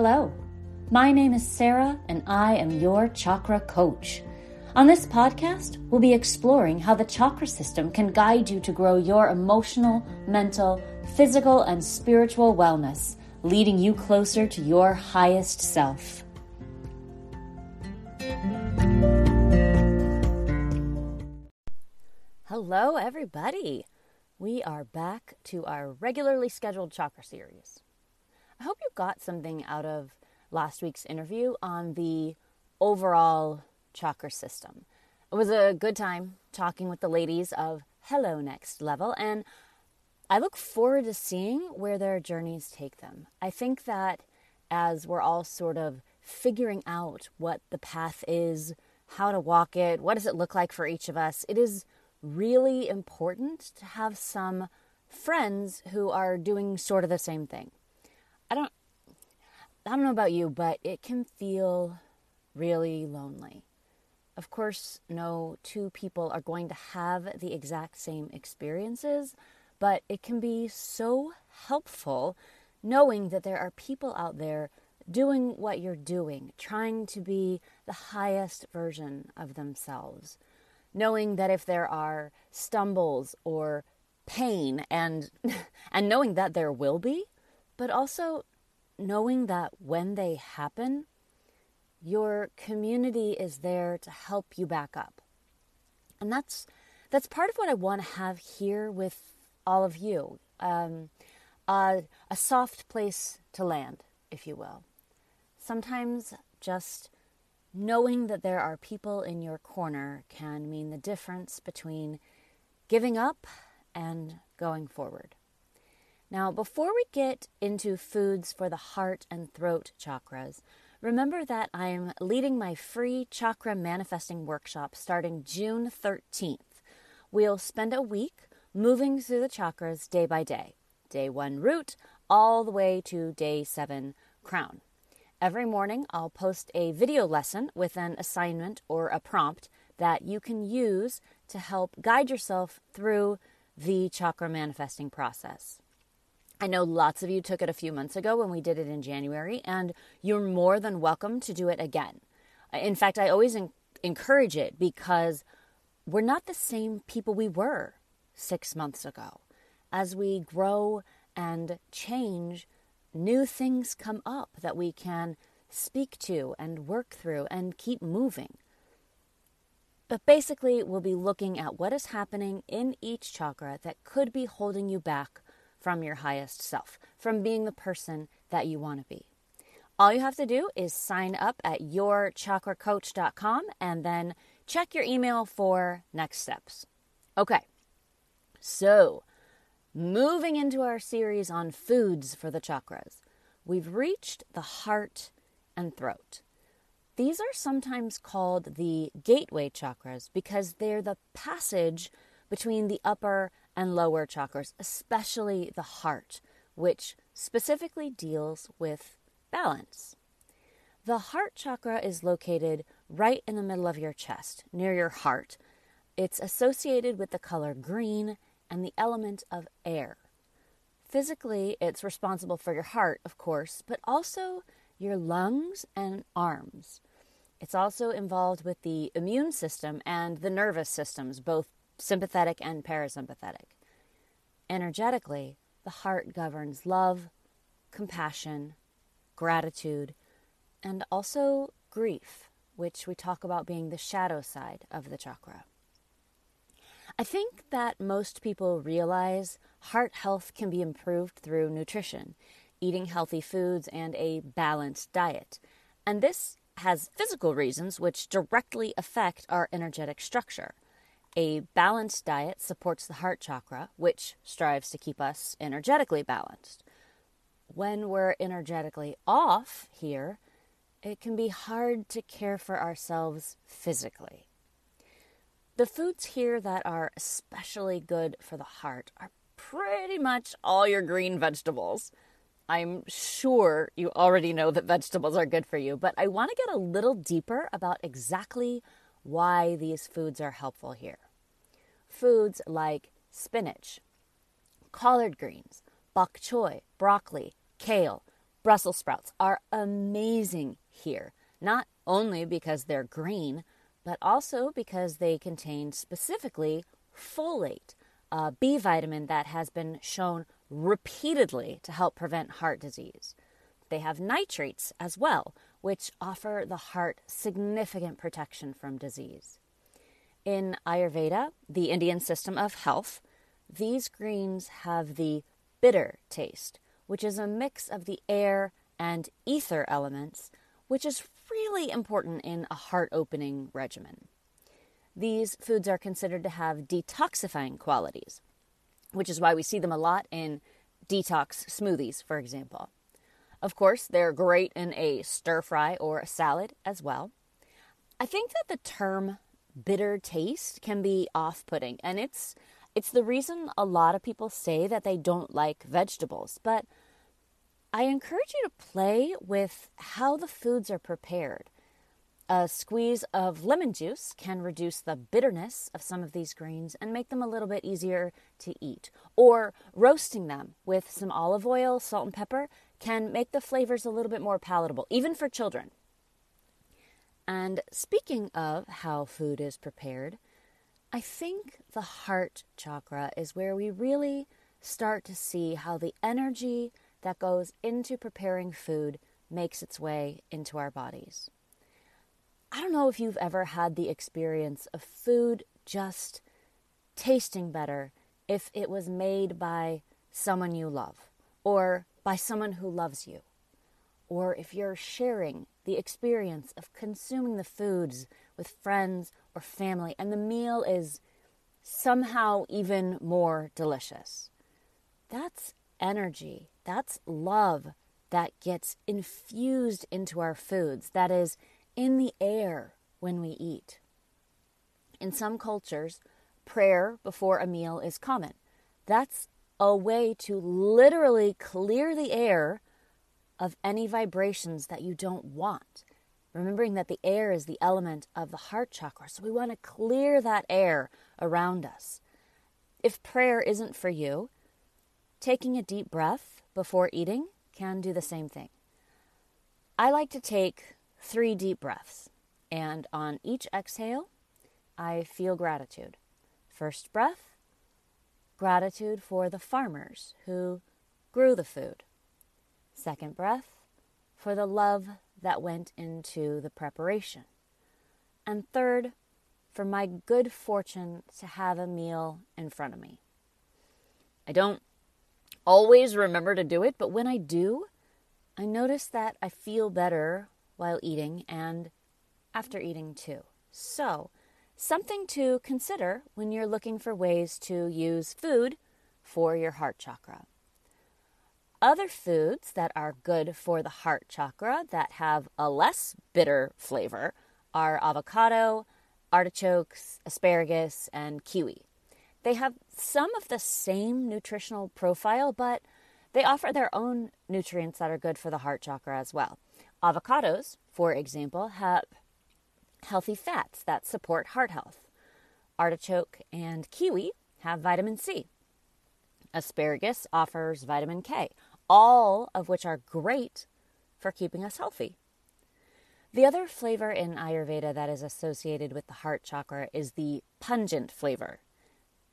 Hello, my name is Sarah, and I am your chakra coach. On this podcast, we'll be exploring how the chakra system can guide you to grow your emotional, mental, physical, and spiritual wellness, leading you closer to your highest self. Hello, everybody. We are back to our regularly scheduled chakra series. I hope you got something out of last week's interview on the overall chakra system. It was a good time talking with the ladies of Hello Next Level, and I look forward to seeing where their journeys take them. I think that as we're all sort of figuring out what the path is, how to walk it, what does it look like for each of us, it is really important to have some friends who are doing sort of the same thing. I don't I don't know about you, but it can feel really lonely. Of course, no two people are going to have the exact same experiences, but it can be so helpful knowing that there are people out there doing what you're doing, trying to be the highest version of themselves. Knowing that if there are stumbles or pain and and knowing that there will be, but also knowing that when they happen, your community is there to help you back up. And that's that's part of what I want to have here with all of you. Um, uh, a soft place to land, if you will. Sometimes just knowing that there are people in your corner can mean the difference between giving up and going forward. Now, before we get into foods for the heart and throat chakras, remember that I am leading my free chakra manifesting workshop starting June 13th. We'll spend a week moving through the chakras day by day. Day one, root, all the way to day seven, crown. Every morning, I'll post a video lesson with an assignment or a prompt that you can use to help guide yourself through the chakra manifesting process. I know lots of you took it a few months ago when we did it in January, and you're more than welcome to do it again. In fact, I always en- encourage it because we're not the same people we were six months ago. As we grow and change, new things come up that we can speak to and work through and keep moving. But basically, we'll be looking at what is happening in each chakra that could be holding you back from your highest self, from being the person that you want to be. All you have to do is sign up at yourchakracoach.com and then check your email for next steps. Okay, so moving into our series on foods for the chakras, we've reached the heart and throat. These are sometimes called the gateway chakras because they're the passage between the upper and lower chakras, especially the heart, which specifically deals with balance. The heart chakra is located right in the middle of your chest, near your heart. It's associated with the color green and the element of air. Physically, it's responsible for your heart, of course, but also your lungs and arms. It's also involved with the immune system and the nervous systems, both sympathetic and parasympathetic. Energetically, the heart governs love, compassion, gratitude, and also grief, which we talk about being the shadow side of the chakra. I think that most people realize heart health can be improved through nutrition, eating healthy foods, and a balanced diet. And this has physical reasons which directly affect our energetic structure. A balanced diet supports the heart chakra, which strives to keep us energetically balanced. When we're energetically off here, it can be hard to care for ourselves physically. The foods here that are especially good for the heart are pretty much all your green vegetables. I'm sure you already know that vegetables are good for you, but I want to get a little deeper about exactly why these foods are helpful here foods like spinach, collard greens, bok choy, broccoli, kale, Brussels sprouts are amazing here, not only because they're green, but also because they contain specifically folate, a B vitamin that has been shown repeatedly to help prevent heart disease. They have nitrates as well, which offer the heart significant protection from disease. In Ayurveda, the Indian system of health, these greens have the bitter taste, which is a mix of the air and ether elements, which is really important in a heart opening regimen. These foods are considered to have detoxifying qualities, which is why we see them a lot in detox smoothies, for example. Of course, they're great in a stir fry or a salad as well. I think that the term bitter taste can be off putting, and it's it's the reason a lot of people say that they don't like vegetables. But I encourage you to play with how the foods are prepared. A squeeze of lemon juice can reduce the bitterness of some of these greens and make them a little bit easier to eat. Or roasting them with some olive oil, salt, and pepper can make the flavors a little bit more palatable, even for children. And speaking of how food is prepared, I think the heart chakra is where we really start to see how the energy that goes into preparing food makes its way into our bodies. I don't know if you've ever had the experience of food just tasting better if it was made by someone you love or by someone who loves you, or if you're sharing the experience of consuming the foods with friends or family and the meal is somehow even more delicious. That's energy, that's love that gets infused into our foods, that is in the air when we eat. In some cultures, prayer before a meal is common. That's a way to literally clear the air of any vibrations that you don't want. Remembering that the air is the element of the heart chakra, so we want to clear that air around us. If prayer isn't for you, taking a deep breath before eating can do the same thing. I like to take three deep breaths. And on each exhale, I feel gratitude. First breath, gratitude for the farmers who grew the food. Second breath, for the love that went into the preparation. And third, for my good fortune to have a meal in front of me. I don't always remember to do it, but when I do, I notice that I feel better while eating and after eating too. So, something to consider when you're looking for ways to use food for your heart chakra. Other foods that are good for the heart chakra that have a less bitter flavor are avocado, artichokes, asparagus, and kiwi. They have some of the same nutritional profile, but they offer their own nutrients that are good for the heart chakra as well. Avocados, for example, have healthy fats that support heart health. Artichoke and kiwi have vitamin C. Asparagus offers vitamin K, all of which are great for keeping us healthy. The other flavor in Ayurveda that is associated with the heart chakra is the pungent flavor.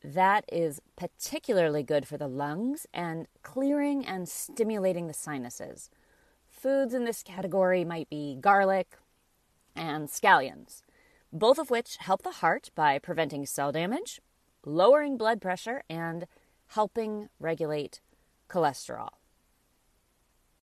That is particularly good for the lungs and clearing and stimulating the sinuses. Foods in this category might be garlic and scallions, both of which help the heart by preventing cell damage, lowering blood pressure, and helping regulate cholesterol.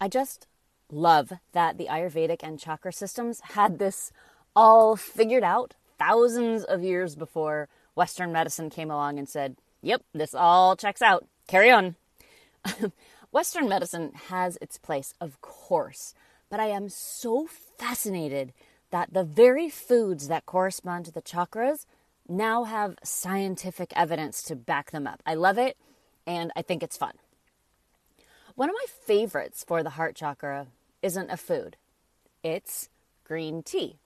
I just love that the Ayurvedic and chakra systems had this all figured out thousands of years before Western medicine came along and said, Yep, this all checks out. Carry on. Western medicine has its place, of course, but I am so fascinated that the very foods that correspond to the chakras now have scientific evidence to back them up. I love it and I think it's fun. One of my favorites for the heart chakra isn't a food, it's green tea.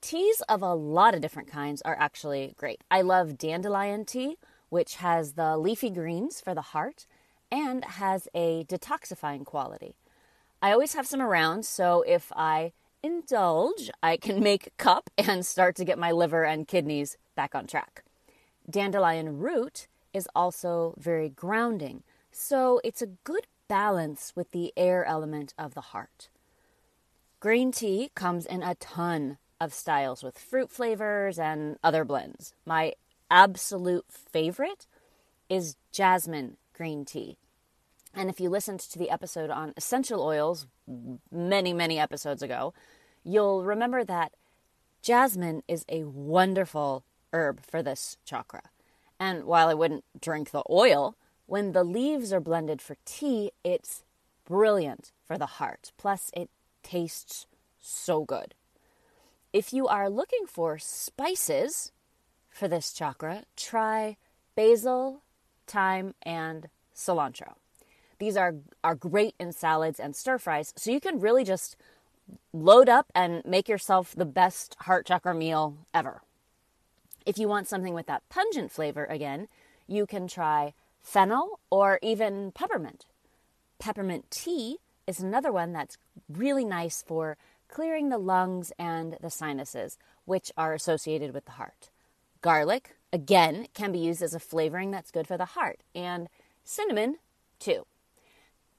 Teas of a lot of different kinds are actually great. I love dandelion tea, which has the leafy greens for the heart and has a detoxifying quality. I always have some around, so if I indulge, I can make a cup and start to get my liver and kidneys back on track. Dandelion root is also very grounding, so it's a good balance with the air element of the heart. Green tea comes in a ton of styles with fruit flavors and other blends. My absolute favorite is jasmine green tea. And if you listened to the episode on essential oils many, many episodes ago, you'll remember that jasmine is a wonderful herb for this chakra. And while I wouldn't drink the oil, when the leaves are blended for tea, it's brilliant for the heart. Plus, it tastes so good. If you are looking for spices for this chakra, try basil, thyme, and cilantro. These are, are great in salads and stir fries, so you can really just load up and make yourself the best heart chakra meal ever. If you want something with that pungent flavor again, you can try fennel or even peppermint. Peppermint tea is another one that's really nice for clearing the lungs and the sinuses, which are associated with the heart. Garlic, again, can be used as a flavoring that's good for the heart, and cinnamon, too.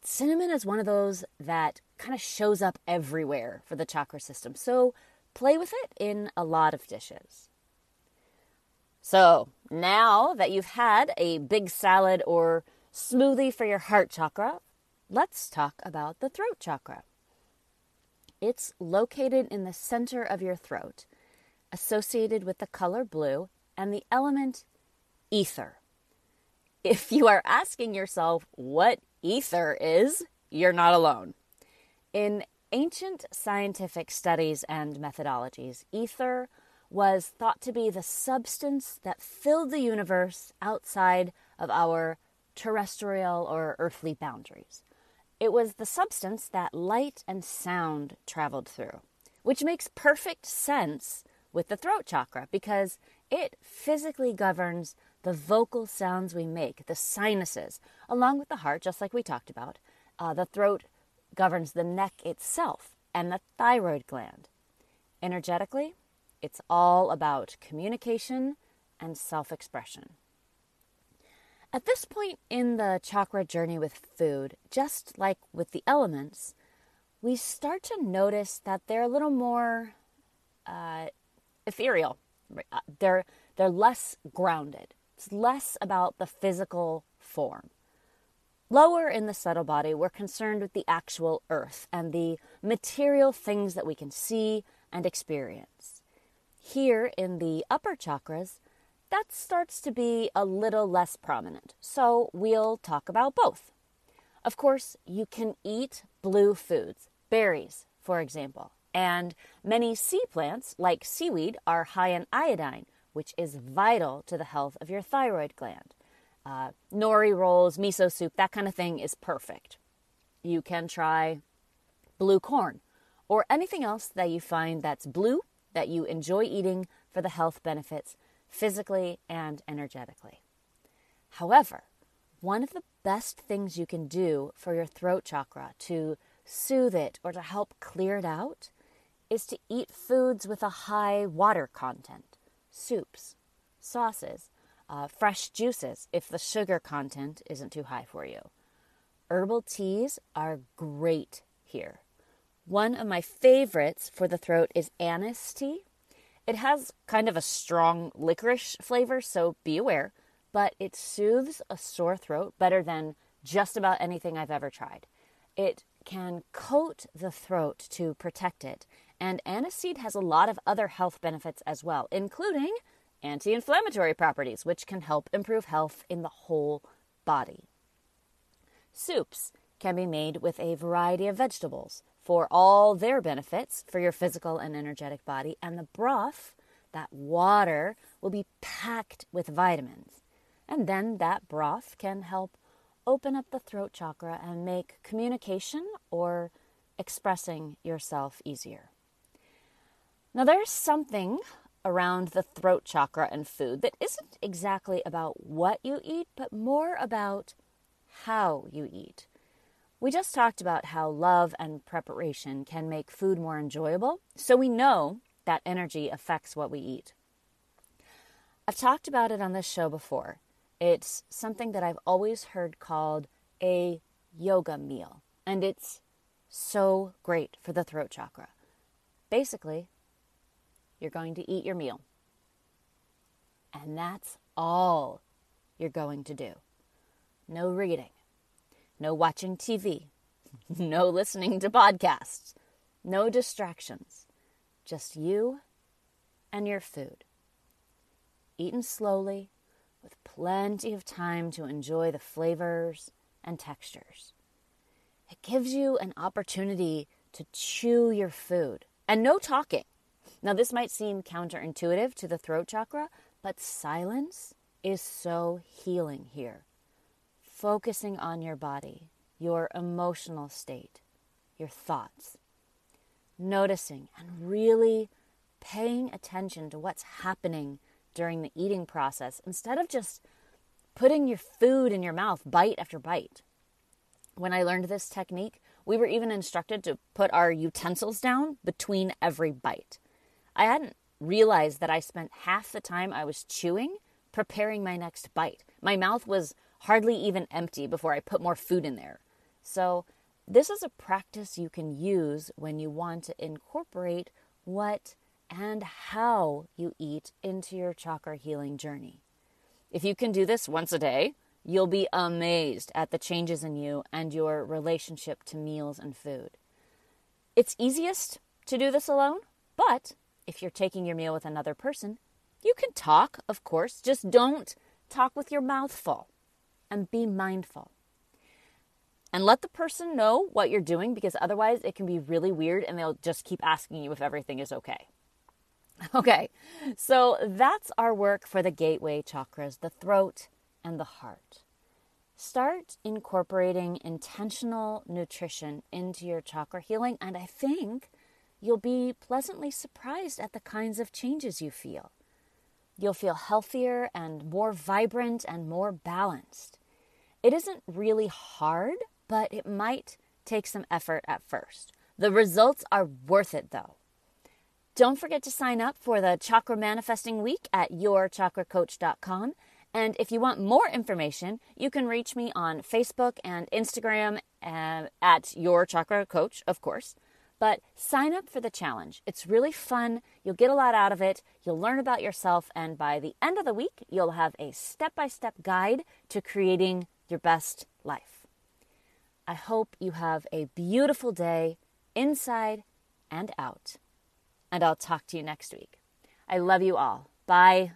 Cinnamon is one of those that kind of shows up everywhere for the chakra system, so play with it in a lot of dishes. So, now that you've had a big salad or smoothie for your heart chakra, let's talk about the throat chakra. It's located in the center of your throat, associated with the color blue and the element ether. If you are asking yourself what ether is, you're not alone. In ancient scientific studies and methodologies, ether was thought to be the substance that filled the universe outside of our terrestrial or earthly boundaries. It was the substance that light and sound traveled through, which makes perfect sense with the throat chakra because it physically governs the vocal sounds we make, the sinuses, along with the heart, just like we talked about. Uh, the throat governs the neck itself and the thyroid gland. Energetically, it's all about communication and self expression. At this point in the chakra journey with food, just like with the elements, we start to notice that they're a little more uh, ethereal. They're they're less grounded. It's less about the physical form. Lower in the subtle body, we're concerned with the actual earth and the material things that we can see and experience. Here in the upper chakras, that starts to be a little less prominent. So we'll talk about both. Of course, you can eat blue foods, berries, for example, and many sea plants, like seaweed, are high in iodine, which is vital to the health of your thyroid gland. Uh, nori rolls, miso soup, that kind of thing is perfect. You can try blue corn or anything else that you find that's blue that you enjoy eating for the health benefits physically and energetically. However, one of the best things you can do for your throat chakra to soothe it or to help clear it out is to eat foods with a high water content soups, sauces, uh, fresh juices if the sugar content isn't too high for you. Herbal teas are great here. One of my favorites for the throat is anise tea. It has kind of a strong licorice flavor, so be aware, but it soothes a sore throat better than just about anything I've ever tried. It can coat the throat to protect it, and aniseed has a lot of other health benefits as well, including anti inflammatory properties, which can help improve health in the whole body. Soups can be made with a variety of vegetables for all their benefits for your physical and energetic body. And the broth, that water, will be packed with vitamins. And then that broth can help open up the throat chakra and make communication or expressing yourself easier. Now, there's something around the throat chakra and food that isn't exactly about what you eat, but more about how you eat. We just talked about how love and preparation can make food more enjoyable, so we know that energy affects what we eat. I've talked about it on this show before. It's something that I've always heard called a yoga meal, and it's so great for the throat chakra. Basically, you're going to eat your meal. And that's all you're going to do. No reading, no watching TV, no listening to podcasts, no distractions. Just you and your food. Eaten slowly, with plenty of time to enjoy the flavors and textures. It gives you an opportunity to chew your food and no talking. Now, this might seem counterintuitive to the throat chakra, but silence is so healing here. Focusing on your body, your emotional state, your thoughts. Noticing and really paying attention to what's happening during the eating process instead of just putting your food in your mouth bite after bite. When I learned this technique, we were even instructed to put our utensils down between every bite. I hadn't realized that I spent half the time I was chewing preparing my next bite. My mouth was hardly even empty before I put more food in there. So, this is a practice you can use when you want to incorporate what and how you eat into your chakra healing journey. If you can do this once a day, you'll be amazed at the changes in you and your relationship to meals and food. It's easiest to do this alone, but if you're taking your meal with another person, you can talk, of course, just don't talk with your mouth full and be mindful. And let the person know what you're doing because otherwise it can be really weird and they'll just keep asking you if everything is okay. Okay, so that's our work for the gateway chakras, the throat and the heart. Start incorporating intentional nutrition into your chakra healing, and I think you'll be pleasantly surprised at the kinds of changes you feel. You'll feel healthier and more vibrant and more balanced. It isn't really hard, but it might take some effort at first. The results are worth it though. Don't forget to sign up for the Chakra Manifesting Week at yourchakracoach.com. And if you want more information, you can reach me on Facebook and Instagram uh, at Your Chakra Coach, of course. But sign up for the challenge. It's really fun. You'll get a lot out of it. You'll learn about yourself. And by the end of the week, you'll have a step by step guide to creating your best life. I hope you have a beautiful day inside and out. And I'll talk to you next week. I love you all. Bye.